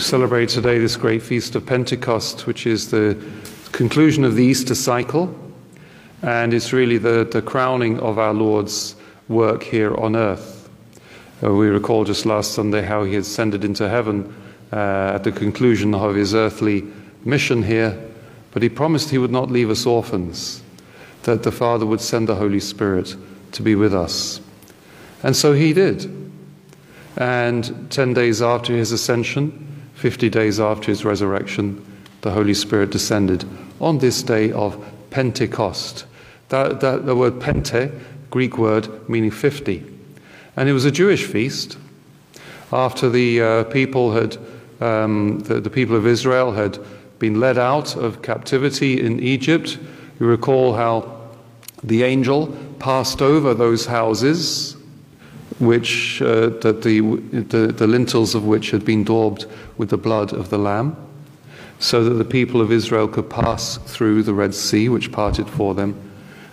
We celebrate today this great feast of Pentecost, which is the conclusion of the Easter cycle, and it's really the, the crowning of our Lord's work here on earth. Uh, we recall just last Sunday how he ascended into heaven uh, at the conclusion of his earthly mission here, but he promised he would not leave us orphans, that the Father would send the Holy Spirit to be with us. And so he did. And 10 days after his ascension, 50 days after his resurrection, the Holy Spirit descended on this day of Pentecost. That, that, the word pente, Greek word meaning 50. And it was a Jewish feast. After the uh, people had, um, the, the people of Israel had been led out of captivity in Egypt, you recall how the angel passed over those houses which uh, that the, the, the lintels of which had been daubed with the blood of the Lamb, so that the people of Israel could pass through the Red Sea, which parted for them,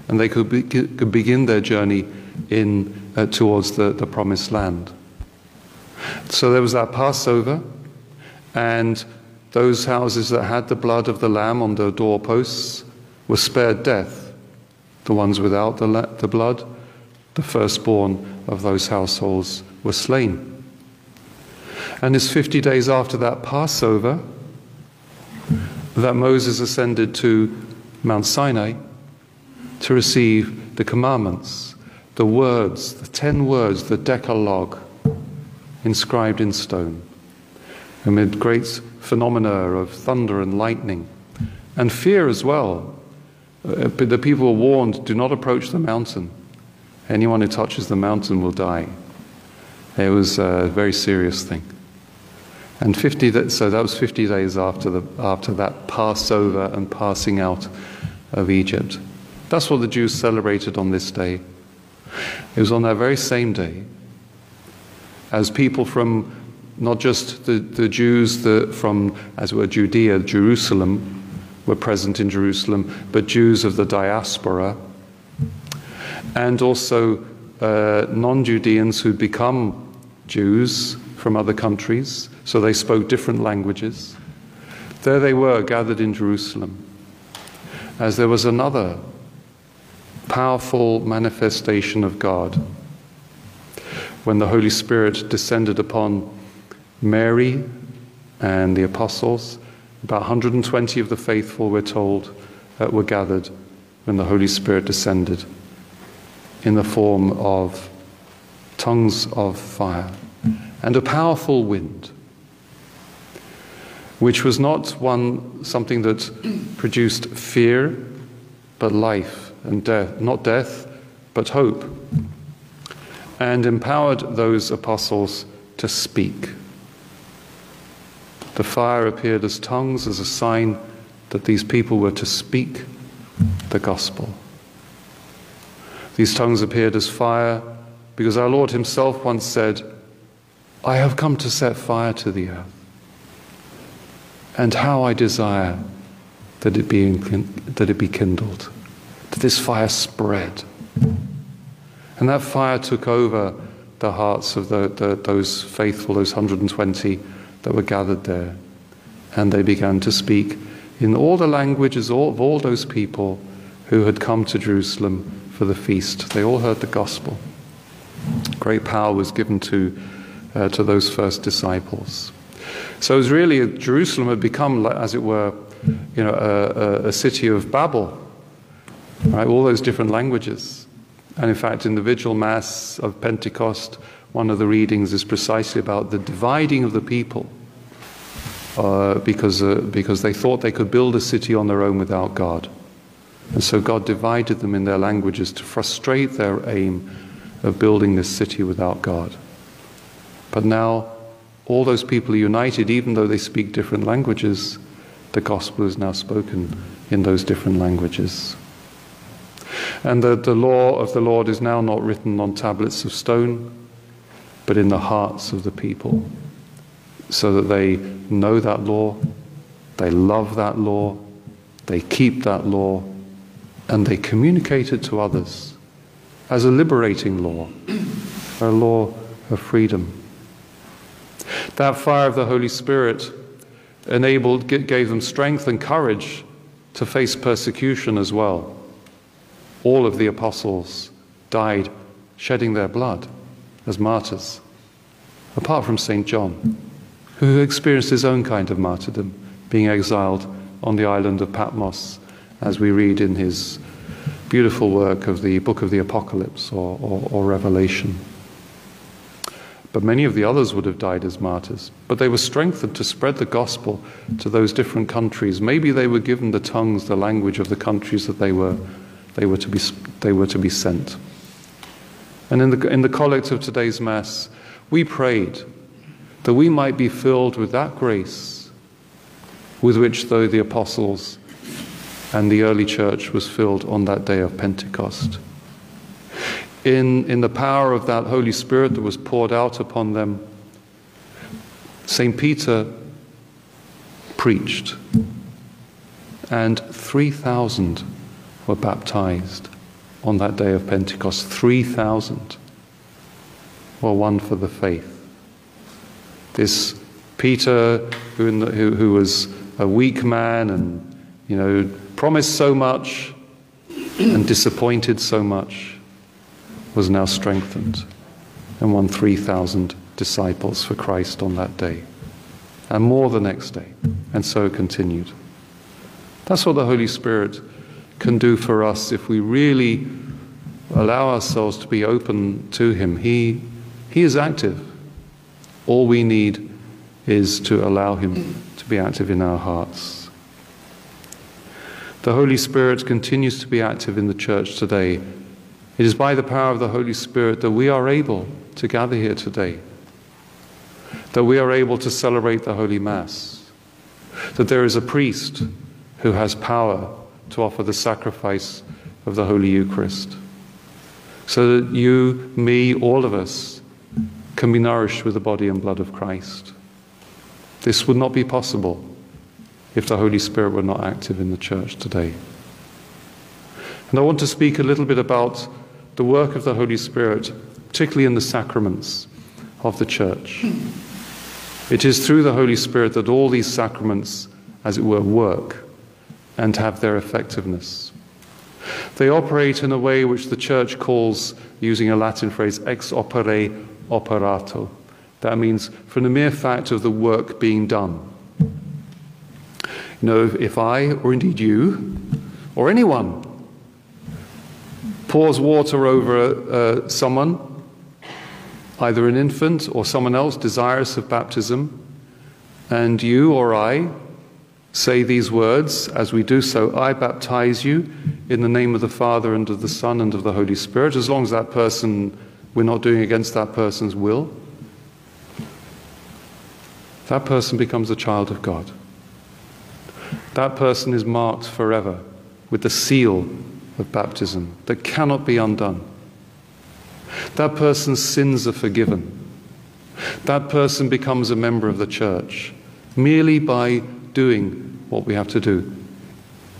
and they could, be, could begin their journey in, uh, towards the, the promised land. So there was that Passover, and those houses that had the blood of the Lamb on their doorposts were spared death. The ones without the, the blood, the firstborn of those households were slain. And it's 50 days after that Passover that Moses ascended to Mount Sinai to receive the commandments, the words, the ten words, the Decalogue, inscribed in stone, amid great phenomena of thunder and lightning, and fear as well. Uh, the people were warned do not approach the mountain. Anyone who touches the mountain will die. It was a very serious thing. And 50, so that was 50 days after, the, after that Passover and passing out of Egypt. That's what the Jews celebrated on this day. It was on that very same day as people from not just the, the Jews the, from, as it were, Judea, Jerusalem, were present in Jerusalem, but Jews of the diaspora and also uh, non Judeans who'd become Jews from other countries, so they spoke different languages. There they were, gathered in Jerusalem, as there was another powerful manifestation of God when the Holy Spirit descended upon Mary and the apostles. About 120 of the faithful, we're told, uh, were gathered when the Holy Spirit descended in the form of tongues of fire and a powerful wind, which was not one something that produced fear, but life and death, not death, but hope, and empowered those apostles to speak. The fire appeared as tongues as a sign that these people were to speak the gospel. These tongues appeared as fire because our Lord Himself once said, I have come to set fire to the earth. And how I desire that it be, that it be kindled, that this fire spread. And that fire took over the hearts of the, the, those faithful, those 120 that were gathered there. And they began to speak in all the languages of all those people who had come to Jerusalem for the feast. They all heard the gospel. Great power was given to, uh, to those first disciples. So it was really, Jerusalem had become, as it were, you know, a, a, city of Babel, right? All those different languages. And in fact, in the vigil mass of Pentecost, one of the readings is precisely about the dividing of the people uh, because, uh, because they thought they could build a city on their own without God. And so God divided them in their languages to frustrate their aim of building this city without God. But now, all those people are united, even though they speak different languages, the gospel is now spoken in those different languages. And the, the law of the Lord is now not written on tablets of stone, but in the hearts of the people, so that they know that law, they love that law, they keep that law, and they communicate it to others as a liberating law, a law of freedom. That fire of the Holy Spirit enabled, gave them strength and courage to face persecution as well. All of the apostles died shedding their blood as martyrs, apart from St. John, who experienced his own kind of martyrdom, being exiled on the island of Patmos, as we read in his beautiful work of the book of the Apocalypse or, or, or Revelation. But many of the others would have died as martyrs. But they were strengthened to spread the gospel to those different countries. Maybe they were given the tongues, the language of the countries that they were, they were, to, be, they were to be sent. And in the, in the collect of today's Mass, we prayed that we might be filled with that grace with which, though the apostles and the early church was filled on that day of Pentecost. In, in the power of that Holy Spirit that was poured out upon them, St. Peter preached, and 3,000 were baptized on that day of Pentecost. 3,000 were won for the faith. This Peter, who, the, who, who was a weak man and, you know, promised so much and disappointed so much, was now strengthened and won 3,000 disciples for Christ on that day, and more the next day, and so continued. That's what the Holy Spirit can do for us if we really allow ourselves to be open to Him. He, he is active. All we need is to allow Him to be active in our hearts. The Holy Spirit continues to be active in the church today. It is by the power of the Holy Spirit that we are able to gather here today, that we are able to celebrate the Holy Mass, that there is a priest who has power to offer the sacrifice of the Holy Eucharist. So that you, me, all of us can be nourished with the body and blood of Christ. This would not be possible if the Holy Spirit were not active in the church today. And I want to speak a little bit about the work of the Holy Spirit, particularly in the sacraments of the church. It is through the Holy Spirit that all these sacraments, as it were, work and have their effectiveness. They operate in a way which the church calls, using a Latin phrase, ex opere operato. That means from the mere fact of the work being done. Know, if I, or indeed you, or anyone, pours water over uh, someone, either an infant or someone else desirous of baptism, and you or I say these words as we do so I baptize you in the name of the Father and of the Son and of the Holy Spirit, as long as that person, we're not doing against that person's will. That person becomes a child of God. That person is marked forever with the seal of baptism that cannot be undone. That person's sins are forgiven. That person becomes a member of the church merely by doing what we have to do.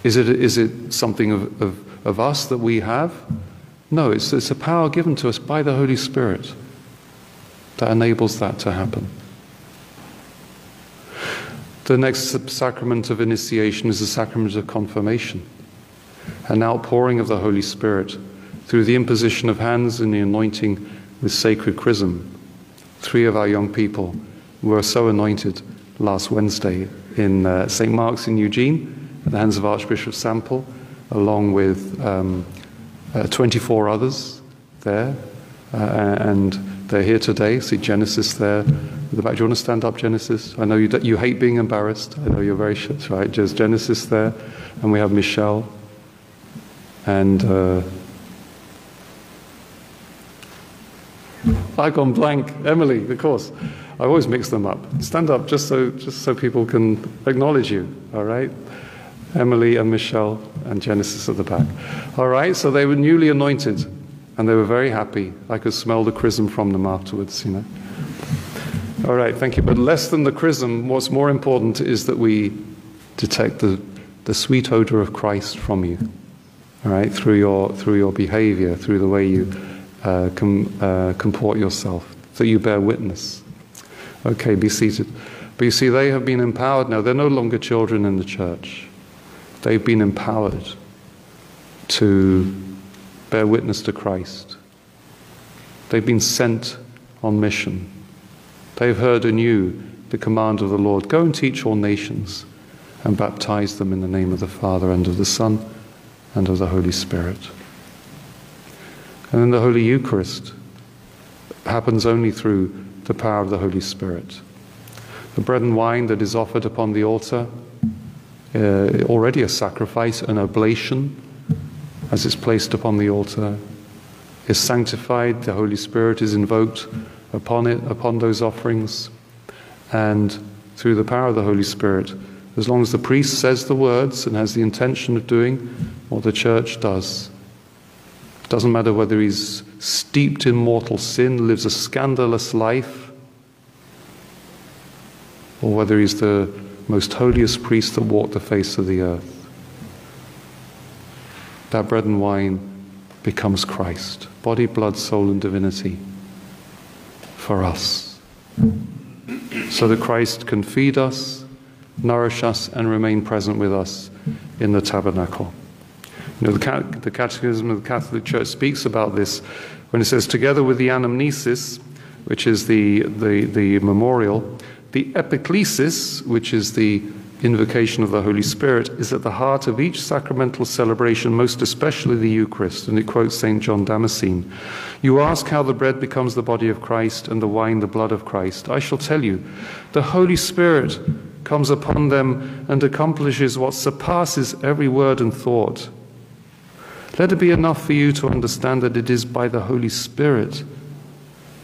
Is it, is it something of, of, of us that we have? No, it's, it's a power given to us by the Holy Spirit that enables that to happen. The next sacrament of initiation is the sacrament of confirmation, an outpouring of the Holy Spirit through the imposition of hands and the anointing with sacred chrism. Three of our young people were so anointed last Wednesday in uh, St. Mark's in Eugene at the hands of Archbishop Sample, along with um, uh, 24 others there. Uh, and they're here today. See Genesis there. The back. Do you want to stand up, Genesis? I know you, you hate being embarrassed. I know you're very shy, right? There's Genesis there. And we have Michelle. And uh, I've gone blank. Emily, of course. I always mix them up. Stand up just so, just so people can acknowledge you, all right? Emily and Michelle and Genesis at the back. All right, so they were newly anointed and they were very happy. I could smell the chrism from them afterwards, you know. All right, thank you. But less than the chrism, what's more important is that we detect the, the sweet odor of Christ from you, all right, through your, through your behavior, through the way you uh, com, uh, comport yourself, that you bear witness Okay, be seated. But you see, they have been empowered now. They're no longer children in the church. They've been empowered to bear witness to Christ. They've been sent on mission. They've heard anew the command of the Lord go and teach all nations and baptize them in the name of the Father and of the Son and of the Holy Spirit. And then the Holy Eucharist happens only through the power of the Holy Spirit. The bread and wine that is offered upon the altar, uh, already a sacrifice, an oblation, as it's placed upon the altar, is sanctified. The Holy Spirit is invoked upon it, upon those offerings. And through the power of the Holy Spirit, as long as the priest says the words and has the intention of doing what the church does, it doesn't matter whether he's steeped in mortal sin, lives a scandalous life, or whether he's the most holiest priest that walked the face of the earth. That bread and wine becomes Christ, body, blood, soul, and divinity for us. So that Christ can feed us, nourish us, and remain present with us in the tabernacle. You know, the, the Catechism of the Catholic Church speaks about this when it says, together with the anamnesis, which is the, the, the memorial, the epiclesis, which is the invocation of the Holy Spirit, is at the heart of each sacramental celebration, most especially the Eucharist. And it quotes St. John Damascene You ask how the bread becomes the body of Christ and the wine the blood of Christ. I shall tell you, the Holy Spirit comes upon them and accomplishes what surpasses every word and thought. Let it be enough for you to understand that it is by the Holy Spirit,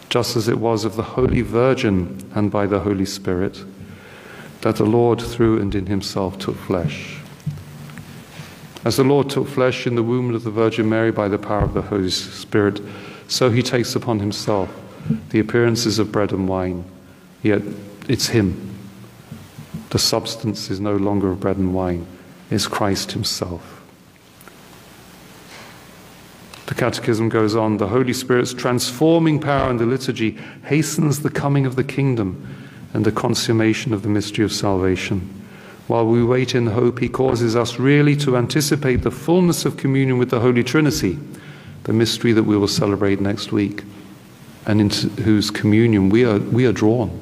just as it was of the Holy Virgin and by the Holy Spirit, that the Lord through and in himself took flesh. As the Lord took flesh in the womb of the Virgin Mary by the power of the Holy Spirit, so he takes upon himself the appearances of bread and wine. Yet it's him. The substance is no longer of bread and wine, it's Christ himself. The Catechism goes on the Holy Spirit's transforming power in the liturgy hastens the coming of the kingdom and the consummation of the mystery of salvation. While we wait in hope, He causes us really to anticipate the fullness of communion with the Holy Trinity, the mystery that we will celebrate next week, and into whose communion we are, we are drawn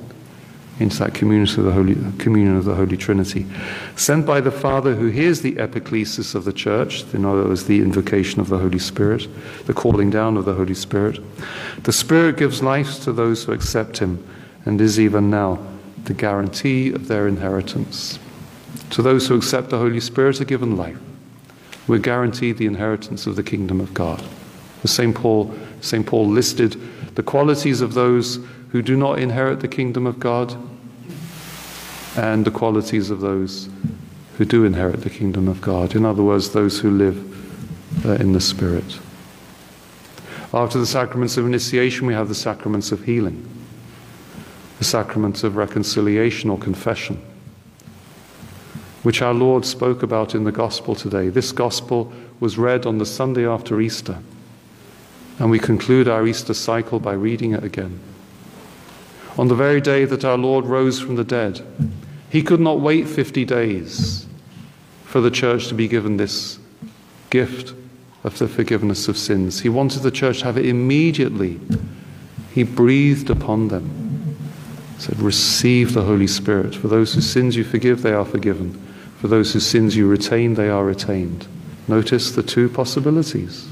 into that communion of the Holy, communion of the Holy Trinity. Sent by the Father who hears the epiclesis of the church, in other words, the invocation of the Holy Spirit, the calling down of the Holy Spirit. The Spirit gives life to those who accept Him and is even now the guarantee of their inheritance. To those who accept the Holy Spirit are given life. We're guaranteed the inheritance of the kingdom of God. St. Paul. Paul listed the qualities of those who do not inherit the kingdom of God and the qualities of those who do inherit the kingdom of God. In other words, those who live uh, in the Spirit. After the sacraments of initiation, we have the sacraments of healing, the sacraments of reconciliation or confession, which our Lord spoke about in the gospel today. This gospel was read on the Sunday after Easter, and we conclude our Easter cycle by reading it again. On the very day that our Lord rose from the dead, he could not wait 50 days for the church to be given this gift of the forgiveness of sins. He wanted the church to have it immediately. He breathed upon them, said, Receive the Holy Spirit. For those whose sins you forgive, they are forgiven. For those whose sins you retain, they are retained. Notice the two possibilities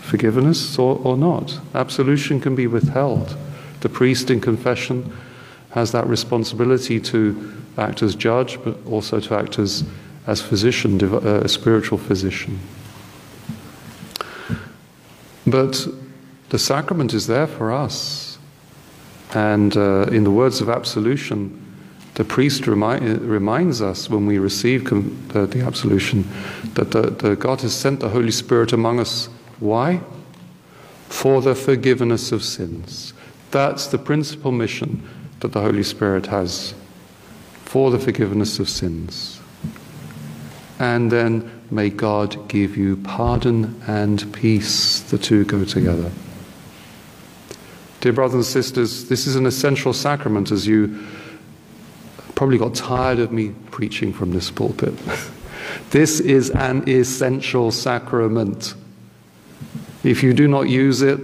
forgiveness or, or not. Absolution can be withheld. The priest in confession has that responsibility to act as judge, but also to act as, as physician, uh, a spiritual physician. But the sacrament is there for us. And uh, in the words of absolution, the priest remi- reminds us when we receive the, the, absolution that the, the God has sent the Holy Spirit among us. Why? For the forgiveness of sins. That's the principal mission that the Holy Spirit has for the forgiveness of sins. And then may God give you pardon and peace. The two go together. Dear brothers and sisters, this is an essential sacrament as you probably got tired of me preaching from this pulpit. this is an essential sacrament. If you do not use it,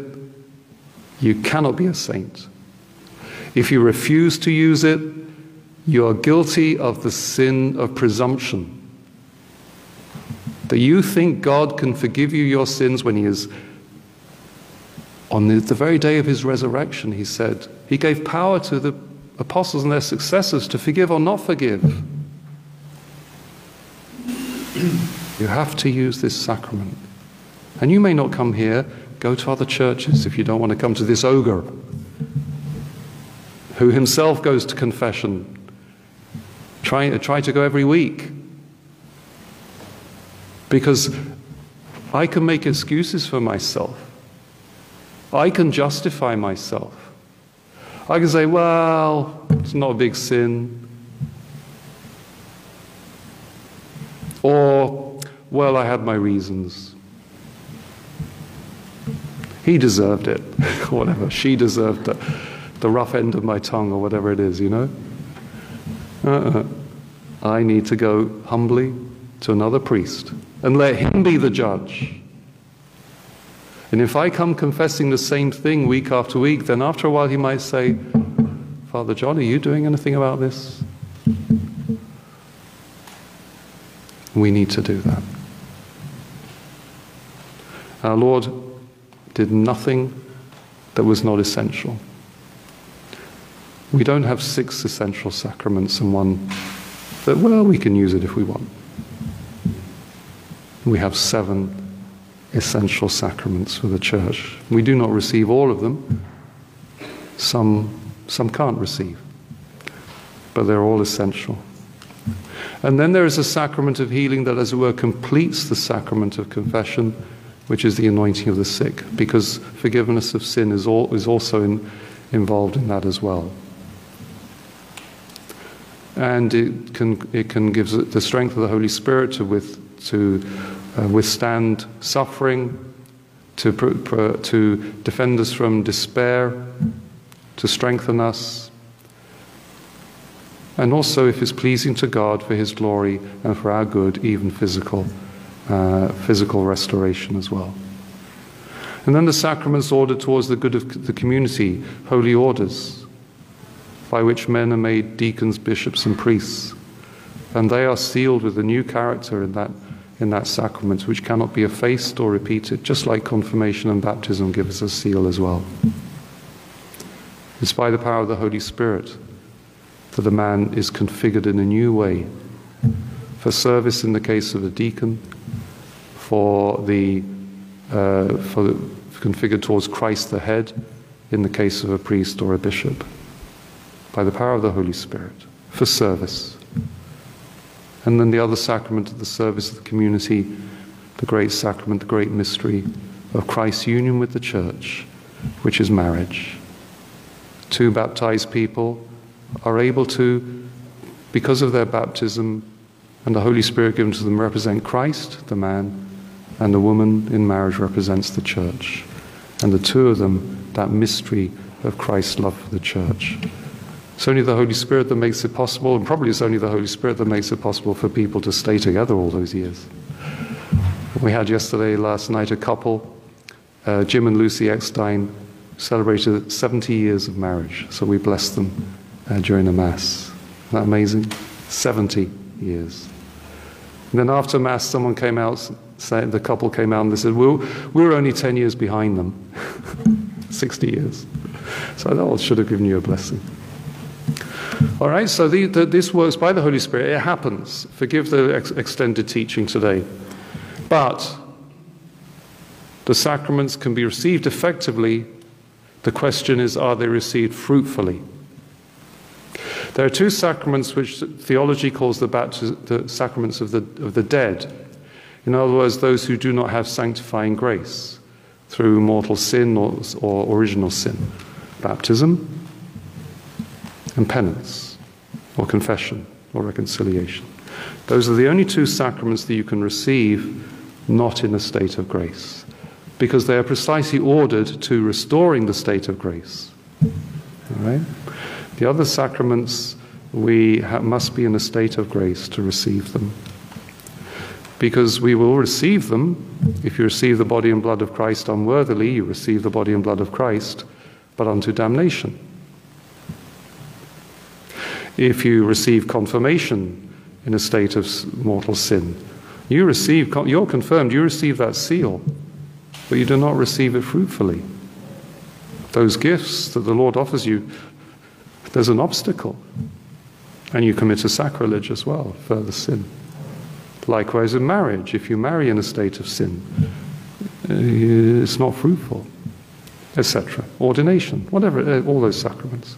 you cannot be a saint. If you refuse to use it, you are guilty of the sin of presumption. That you think God can forgive you your sins when He is on the, the very day of His resurrection, He said, He gave power to the apostles and their successors to forgive or not forgive. You have to use this sacrament. And you may not come here, go to other churches if you don't want to come to this ogre who himself goes to confession. Try, try to go every week. Because I can make excuses for myself. I can justify myself. I can say, well, it's not a big sin. Or, well, I had my reasons. He deserved it, whatever. She deserved the rough end of my tongue or whatever it is, you know? Uh-uh. I need to go humbly to another priest and let him be the judge. And if I come confessing the same thing week after week, then after a while he might say, Father John, are you doing anything about this? We need to do that. Our Lord did nothing that was not essential. We don't have six essential sacraments and one that, well, we can use it if we want. We have seven essential sacraments for the church. We do not receive all of them. Some, some can't receive, but they're all essential. And then there is a sacrament of healing that, as it were, completes the sacrament of confession, which is the anointing of the sick, because forgiveness of sin is, all, is also in, involved in that as well and it can, it can give the strength of the Holy Spirit to, with, to uh, withstand suffering, to, to defend us from despair, to strengthen us, and also, if it's pleasing to God, for His glory and for our good, even physical, uh, physical restoration as well. And then the sacraments ordered towards the good of the community, holy orders by which men are made deacons, bishops, and priests. And they are sealed with a new character in that, in that sacrament, which cannot be effaced or repeated, just like confirmation and baptism give us a seal as well. It's by the power of the Holy Spirit that a man is configured in a new way for service in the case of a deacon, for the, uh, for the configured towards Christ the head in the case of a priest or a bishop by the power of the Holy Spirit for service. And then the other sacrament of the service of the community, the great sacrament, the great mystery of Christ's union with the church, which is marriage. Two baptized people are able to, because of their baptism and the Holy Spirit given to them, represent Christ, the man, and the woman in marriage represents the church. And the two of them, that mystery of Christ's love for the church. It's only the Holy Spirit that makes it possible, and probably it's only the Holy Spirit that makes it possible for people to stay together all those years. We had yesterday, last night, a couple, uh, Jim and Lucy Eckstein, celebrated 70 years of marriage. So we blessed them uh, during the Mass. Isn't that amazing? 70 years. And then after Mass, someone came out, the couple came out and they said, we're, we're only 10 years behind them. 60 years. So I thought, I should have given you a blessing. All right, so the, the, this works by the Holy Spirit. It happens. Forgive the ex- extended teaching today. But the sacraments can be received effectively. The question is, are they received fruitfully? There are two sacraments which theology calls the, the sacraments of the, of the dead. In other words, those who do not have sanctifying grace through mortal sin or, or original sin. Baptism and penance, or confession, or reconciliation. Those are the only two sacraments that you can receive not in a state of grace. because they are precisely ordered to restoring the state of grace. All right? The other sacraments, we ha- must be in a state of grace to receive them. Because we will receive them. If you receive the body and blood of Christ unworthily, you receive the body and blood of Christ, but unto damnation. If you receive confirmation in a state of mortal sin, you receive, you're confirmed, you receive that seal, but you do not receive it fruitfully. Those gifts that the Lord offers you, there's an obstacle. And you commit a sacrilege as well, further sin. Likewise in marriage, if you marry in a state of sin, uh, it's not fruitful, etc. Ordination, whatever, uh, all those sacraments.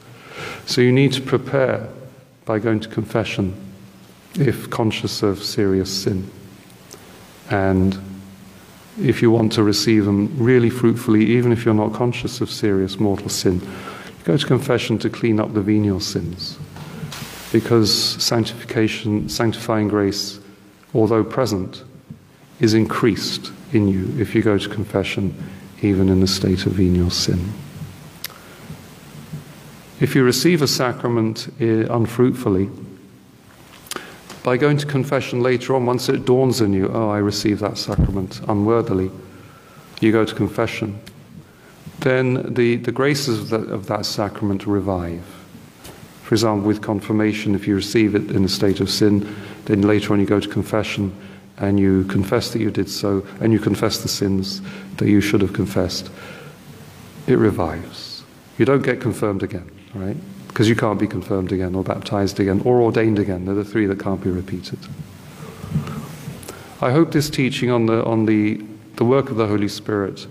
So you need to prepare by going to confession if conscious of serious sin. And if you want to receive them really fruitfully, even if you're not conscious of serious mortal sin, go to confession to clean up the venial sins. Because sanctification, sanctifying grace, although present, is increased in you if you go to confession, even in the state of venial sin. If you receive a sacrament eh, unfruitfully, by going to confession later on, once it dawns on you, oh, I received that sacrament unworthily, you go to confession, then the, the graces of that, of that sacrament revive. For example, with confirmation, if you receive it in a state of sin, then later on you go to confession and you confess that you did so, and you confess the sins that you should have confessed. It revives. You don't get confirmed again, right? because you can't be confirmed again or baptized again or ordained again. They're the three that can't be repeated. I hope this teaching on the, on the, the work of the Holy Spirit,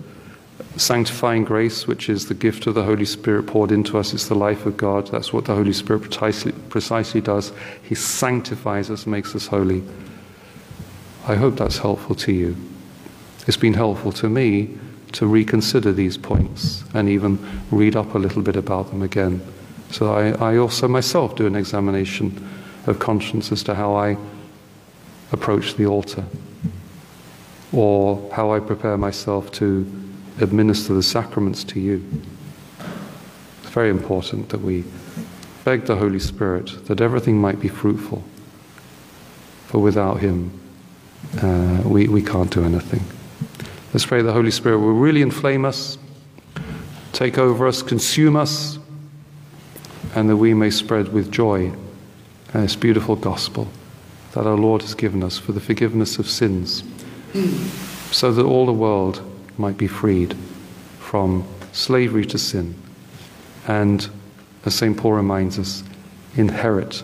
sanctifying grace, which is the gift of the Holy Spirit poured into us, it's the life of God. That's what the Holy Spirit precisely, precisely does. He sanctifies us, makes us holy. I hope that's helpful to you. It's been helpful to me to reconsider these points and even read up a little bit about them again. So I, I also myself do an examination of conscience as to how I approach the altar or how I prepare myself to administer the sacraments to you. It's very important that we beg the Holy Spirit that everything might be fruitful. For without Him, uh, we, we can't do anything. Let's pray the Holy Spirit will really inflame us, take over us, consume us and that we may spread with joy this beautiful gospel that our Lord has given us for the forgiveness of sins, so that all the world might be freed from slavery to sin and, as St. Paul reminds us, inherit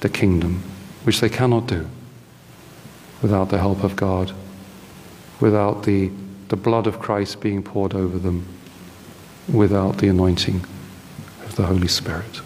the kingdom, which they cannot do without the help of God, without the, the blood of Christ being poured over them, without the anointing of the Holy Spirit.